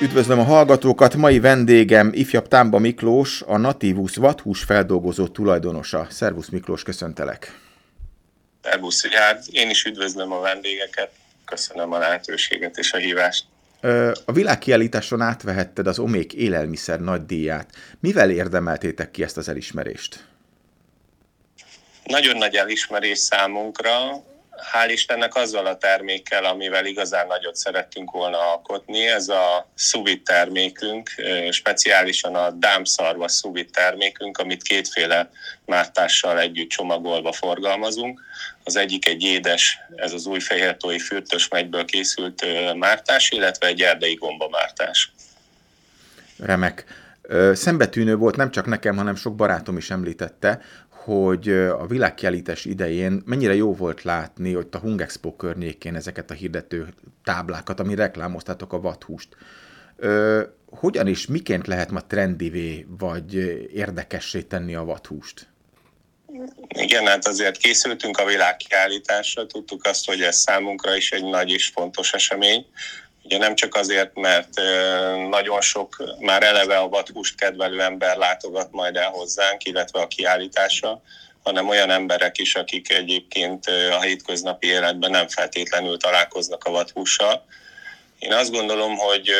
Üdvözlöm a hallgatókat, mai vendégem ifjabb Támba Miklós, a Nativus vathús feldolgozó tulajdonosa. Szervusz Miklós, köszöntelek! Szervusz Richard, én is üdvözlöm a vendégeket, köszönöm a lehetőséget és a hívást. A világkiállításon átvehetted az Omék élelmiszer nagydíját. Mivel érdemeltétek ki ezt az elismerést? Nagyon nagy elismerés számunkra hál' Istennek azzal a termékkel, amivel igazán nagyot szerettünk volna alkotni, ez a szuvit termékünk, speciálisan a dámszarva szuvit termékünk, amit kétféle mártással együtt csomagolva forgalmazunk. Az egyik egy édes, ez az új fehértói fürtös megyből készült mártás, illetve egy erdei gombamártás. Remek. Szembetűnő volt nem csak nekem, hanem sok barátom is említette, hogy a világkiállítás idején mennyire jó volt látni, hogy a Hungexpo környékén ezeket a hirdető táblákat, ami reklámoztátok a vathúst. Ö, hogyan és miként lehet ma trendivé vagy érdekessé tenni a vathúst? Igen, hát azért készültünk a világkiállításra, tudtuk azt, hogy ez számunkra is egy nagy és fontos esemény. Ugye nem csak azért, mert nagyon sok már eleve a vathúst kedvelő ember látogat majd el hozzánk, illetve a kiállításra, hanem olyan emberek is, akik egyébként a hétköznapi életben nem feltétlenül találkoznak a vathússal. Én azt gondolom, hogy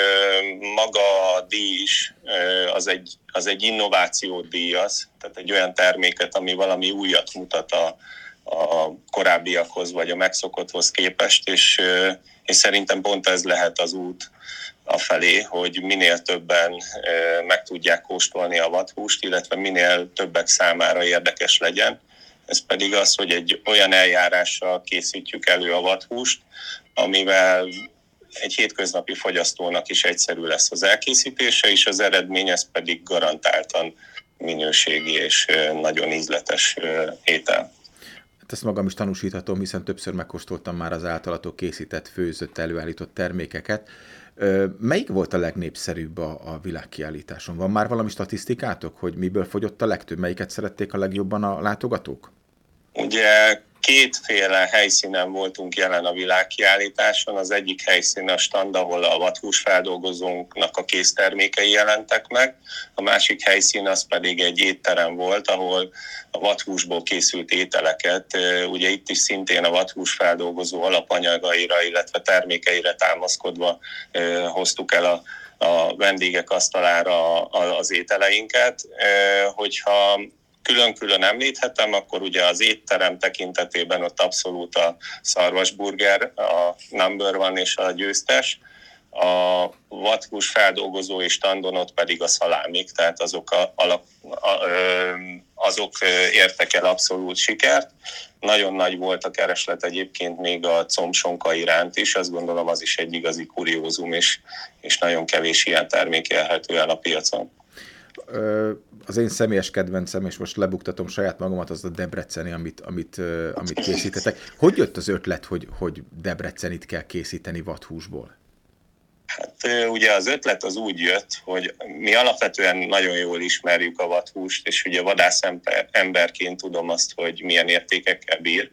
maga a díj is az egy, az egy innovációt díjaz, tehát egy olyan terméket, ami valami újat mutat a, a korábbiakhoz vagy a megszokotthoz képest, és és szerintem pont ez lehet az út a felé, hogy minél többen meg tudják kóstolni a vathúst, illetve minél többek számára érdekes legyen. Ez pedig az, hogy egy olyan eljárással készítjük elő a vathúst, amivel egy hétköznapi fogyasztónak is egyszerű lesz az elkészítése, és az eredmény ez pedig garantáltan minőségi és nagyon ízletes étel. Hát ezt magam is tanúsíthatom, hiszen többször megkóstoltam már az általatok készített, főzött, előállított termékeket. Melyik volt a legnépszerűbb a, a világkiállításon? Van már valami statisztikátok, hogy miből fogyott a legtöbb? Melyiket szerették a legjobban a látogatók? Ugye kétféle helyszínen voltunk jelen a világkiállításon. Az egyik helyszín a stand, ahol a vathús feldolgozónknak a késztermékei jelentek meg. A másik helyszín az pedig egy étterem volt, ahol a vathúsból készült ételeket, ugye itt is szintén a vathús feldolgozó alapanyagaira, illetve termékeire támaszkodva hoztuk el a a vendégek asztalára az ételeinket. Hogyha külön-külön említhetem, akkor ugye az étterem tekintetében ott abszolút a szarvasburger, a number one és a győztes, a vathús feldolgozó és tandonot pedig a szalámik, tehát azok, a, a, a, azok értek el abszolút sikert. Nagyon nagy volt a kereslet egyébként még a combsonka iránt is, azt gondolom az is egy igazi kuriózum, és, és nagyon kevés ilyen termék élhető el a piacon az én személyes kedvencem, és most lebuktatom saját magamat, az a Debreceni, amit, amit, amit készítetek. Hogy jött az ötlet, hogy, hogy Debrecenit kell készíteni vathúsból? Hát ugye az ötlet az úgy jött, hogy mi alapvetően nagyon jól ismerjük a vathúst, és ugye vadász emberként tudom azt, hogy milyen értékekkel bír,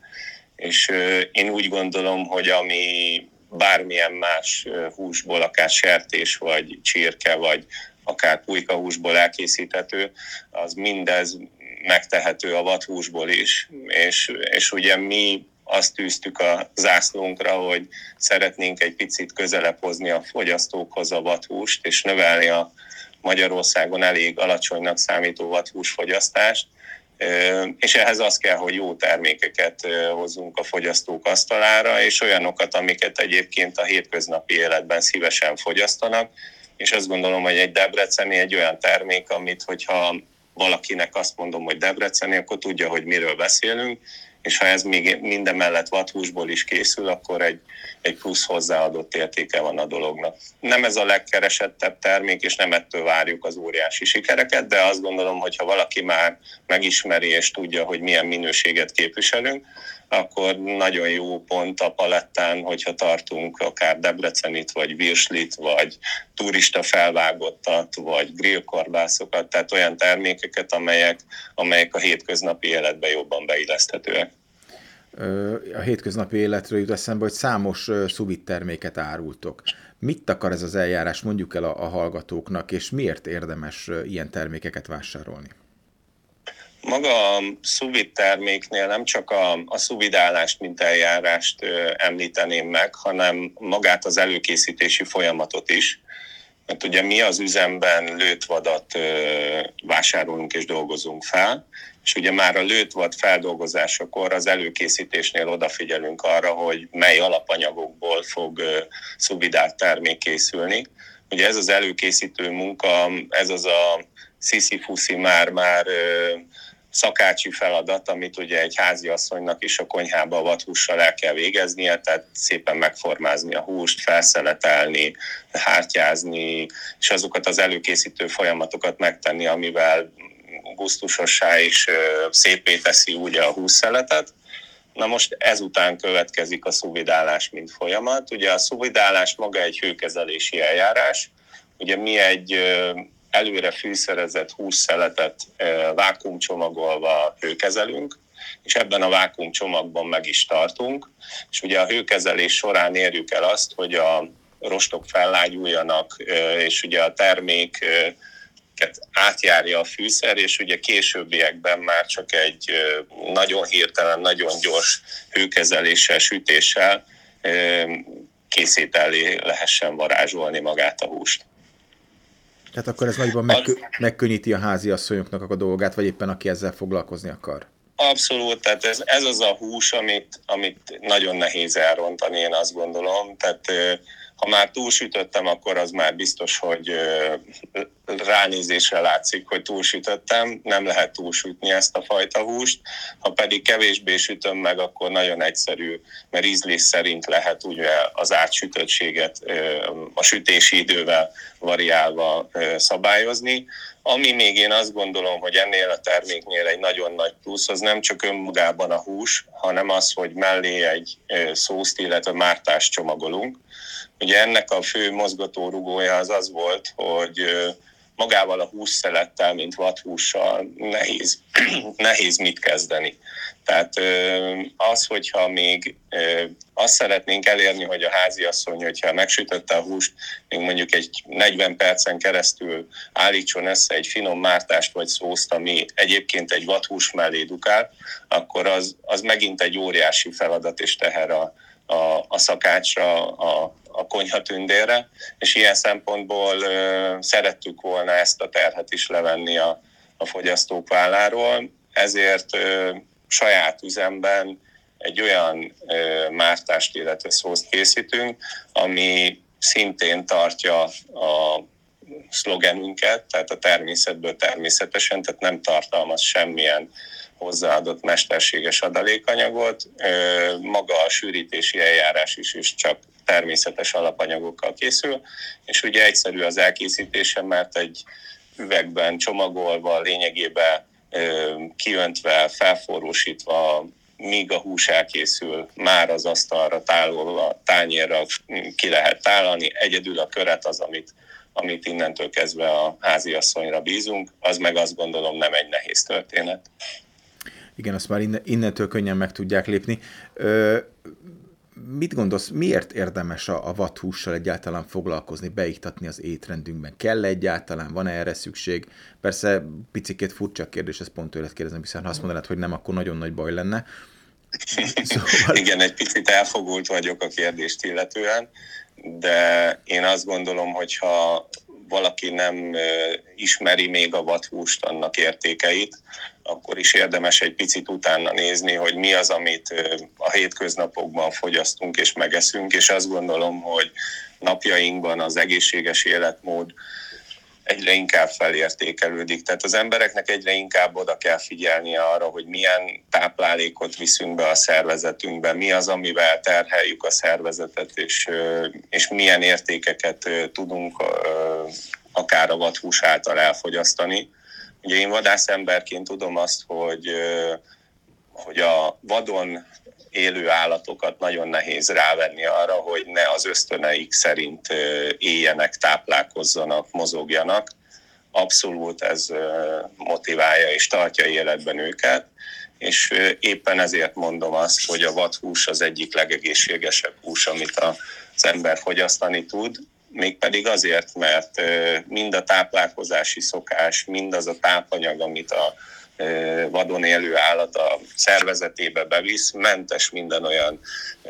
és én úgy gondolom, hogy ami bármilyen más húsból, akár sertés, vagy csirke, vagy akár pulykahúsból elkészíthető, az mindez megtehető a vathúsból is, és, és ugye mi azt tűztük a zászlónkra, hogy szeretnénk egy picit közelebb hozni a fogyasztókhoz a vathúst, és növelni a Magyarországon elég alacsonynak számító vathús fogyasztást, és ehhez az kell, hogy jó termékeket hozzunk a fogyasztók asztalára, és olyanokat, amiket egyébként a hétköznapi életben szívesen fogyasztanak, és azt gondolom, hogy egy debreceni egy olyan termék, amit hogyha valakinek azt mondom, hogy debreceni, akkor tudja, hogy miről beszélünk, és ha ez még minden mellett vathúsból is készül, akkor egy, egy plusz hozzáadott értéke van a dolognak. Nem ez a legkeresettebb termék, és nem ettől várjuk az óriási sikereket, de azt gondolom, hogy ha valaki már megismeri és tudja, hogy milyen minőséget képviselünk, akkor nagyon jó pont a palettán, hogyha tartunk akár Debrecenit, vagy Virslit, vagy turista felvágottat, vagy grillkorbászokat, tehát olyan termékeket, amelyek, amelyek a hétköznapi életbe jobban beilleszthetőek. a hétköznapi életről jut eszembe, hogy számos szuvit terméket árultok. Mit akar ez az eljárás, mondjuk el a, a hallgatóknak, és miért érdemes ilyen termékeket vásárolni? Maga a szuvit terméknél nem csak a, a szuvidálást, mint eljárást ö, említeném meg, hanem magát az előkészítési folyamatot is. Mert ugye mi az üzemben lőtvadat ö, vásárolunk és dolgozunk fel, és ugye már a lőtvad feldolgozásakor az előkészítésnél odafigyelünk arra, hogy mely alapanyagokból fog ö, szuvidált termék készülni. Ugye ez az előkészítő munka, ez az a sziszi már-már szakácsi feladat, amit ugye egy háziasszonynak is a konyhába a vadhússal el kell végeznie, tehát szépen megformázni a húst, felszeletelni, hártyázni, és azokat az előkészítő folyamatokat megtenni, amivel gusztusossá és szépé teszi ugye a húszszeletet. Na most ezután következik a szuvidálás, mint folyamat. Ugye a szuvidálás maga egy hőkezelési eljárás. Ugye mi egy előre fűszerezett hússzeletet vákumcsomagolva hőkezelünk, és ebben a vákumcsomagban meg is tartunk. És ugye a hőkezelés során érjük el azt, hogy a rostok fellágyuljanak, és ugye a termék átjárja a fűszer, és ugye későbbiekben már csak egy nagyon hirtelen, nagyon gyors hőkezeléssel, sütéssel készíteni lehessen varázsolni magát a húst. Tehát akkor ez nagyban megkö- megkönnyíti a házi asszonyoknak a dolgát, vagy éppen aki ezzel foglalkozni akar? Abszolút, tehát ez, ez az a hús, amit, amit nagyon nehéz elrontani, én azt gondolom. Tehát ha már túlsütöttem, akkor az már biztos, hogy ránézésre látszik, hogy túlsütöttem, nem lehet túlsütni ezt a fajta húst. Ha pedig kevésbé sütöm meg, akkor nagyon egyszerű, mert ízlés szerint lehet ugye az átsütöttséget a sütési idővel variálva szabályozni. Ami még én azt gondolom, hogy ennél a terméknél egy nagyon nagy plusz, az nem csak önmagában a hús, hanem az, hogy mellé egy szószt, illetve mártást csomagolunk. Ugye ennek a fő mozgatórugója az az volt, hogy magával a hússzelettel, mint vathússal nehéz, nehéz mit kezdeni. Tehát az, hogyha még azt szeretnénk elérni, hogy a háziasszony, hogyha megsütötte a húst, még mondjuk egy 40 percen keresztül állítson össze egy finom mártást vagy szószt, ami egyébként egy vathús mellé dukál, akkor az, az megint egy óriási feladat és teher a, a, a szakácsra, a, a konyhatündérre, és ilyen szempontból ö, szerettük volna ezt a terhet is levenni a, a fogyasztók válláról, ezért ö, saját üzemben egy olyan ö, mártást, illetve szószt készítünk, ami szintén tartja a szlogenünket, tehát a természetből természetesen, tehát nem tartalmaz semmilyen hozzáadott mesterséges adalékanyagot. Maga a sűrítési eljárás is, is csak természetes alapanyagokkal készül, és ugye egyszerű az elkészítése, mert egy üvegben csomagolva, lényegében kiöntve, felforrósítva, míg a hús elkészül, már az asztalra tálolva, tányérra ki lehet tálani. Egyedül a köret az, amit, amit innentől kezdve a háziasszonyra bízunk, az meg azt gondolom nem egy nehéz történet. Igen, azt már innentől könnyen meg tudják lépni. Ö, mit gondolsz, miért érdemes a, a vathússal egyáltalán foglalkozni, beiktatni az étrendünkben? Kell egyáltalán, van -e erre szükség? Persze picikét furcsa kérdés, ez pont tőled kérdezem, hiszen ha azt mondanád, hogy nem, akkor nagyon nagy baj lenne. Szóval... Igen, egy picit elfogult vagyok a kérdést illetően, de én azt gondolom, hogy ha valaki nem ismeri még a vathúst, annak értékeit, akkor is érdemes egy picit utána nézni, hogy mi az, amit a hétköznapokban fogyasztunk és megeszünk, és azt gondolom, hogy napjainkban az egészséges életmód egyre inkább felértékelődik. Tehát az embereknek egyre inkább oda kell figyelni arra, hogy milyen táplálékot viszünk be a szervezetünkbe, mi az, amivel terheljük a szervezetet, és, és milyen értékeket tudunk akár a vadhús által elfogyasztani. Ugye én vadászemberként tudom azt, hogy, hogy a vadon élő állatokat nagyon nehéz rávenni arra, hogy ne az ösztöneik szerint éljenek, táplálkozzanak, mozogjanak. Abszolút ez motiválja és tartja életben őket, és éppen ezért mondom azt, hogy a vadhús az egyik legegészségesebb hús, amit az ember fogyasztani tud, mégpedig azért, mert mind a táplálkozási szokás, mind az a tápanyag, amit a vadon élő állat a szervezetébe bevisz, mentes minden olyan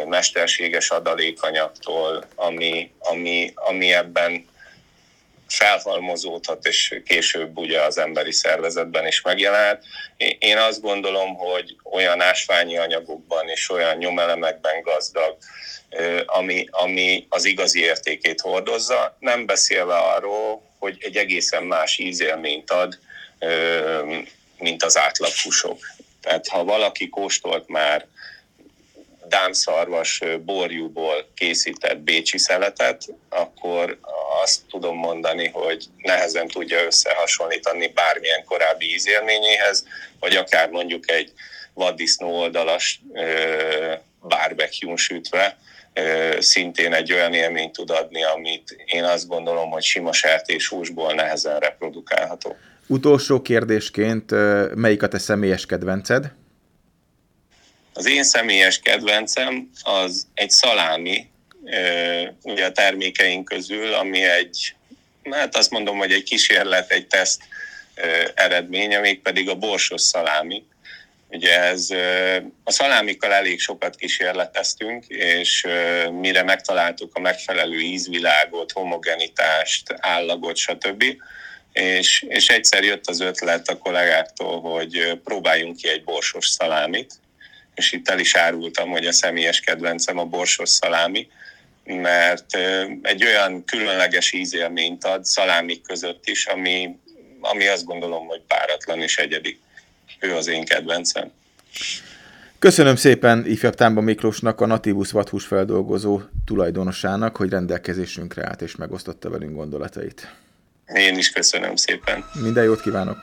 mesterséges adalékanyagtól, ami, ami, ami ebben felhalmozódhat, és később ugye az emberi szervezetben is megjelent. Én azt gondolom, hogy olyan ásványi anyagokban és olyan nyomelemekben gazdag, ami, ami az igazi értékét hordozza, nem beszélve arról, hogy egy egészen más ízélményt ad, mint az átlag húsok. Tehát ha valaki kóstolt már dámszarvas borjúból készített bécsi szeletet, akkor azt tudom mondani, hogy nehezen tudja összehasonlítani bármilyen korábbi ízélményéhez, vagy akár mondjuk egy vaddisznó oldalas barbecue sütve, szintén egy olyan élményt tud adni, amit én azt gondolom, hogy sima húsból nehezen reprodukálható. Utolsó kérdésként, melyik a te személyes kedvenced? Az én személyes kedvencem az egy szalámi, ugye a termékeink közül, ami egy, hát azt mondom, hogy egy kísérlet, egy teszt eredménye, mégpedig a borsos szalámi. Ugye ez a szalámikkal elég sokat kísérleteztünk, és mire megtaláltuk a megfelelő ízvilágot, homogenitást, állagot, stb. És, és egyszer jött az ötlet a kollégáktól, hogy próbáljunk ki egy borsos szalámit, és itt el is árultam, hogy a személyes kedvencem a borsos szalámi, mert egy olyan különleges ízélményt ad szalámik között is, ami, ami azt gondolom, hogy páratlan és egyedi. Ő az én kedvencem. Köszönöm szépen ifjabb Támba Miklósnak, a Nativus vadhús feldolgozó tulajdonosának, hogy rendelkezésünkre állt és megosztotta velünk gondolatait. Én is köszönöm szépen. Minden jót kívánok!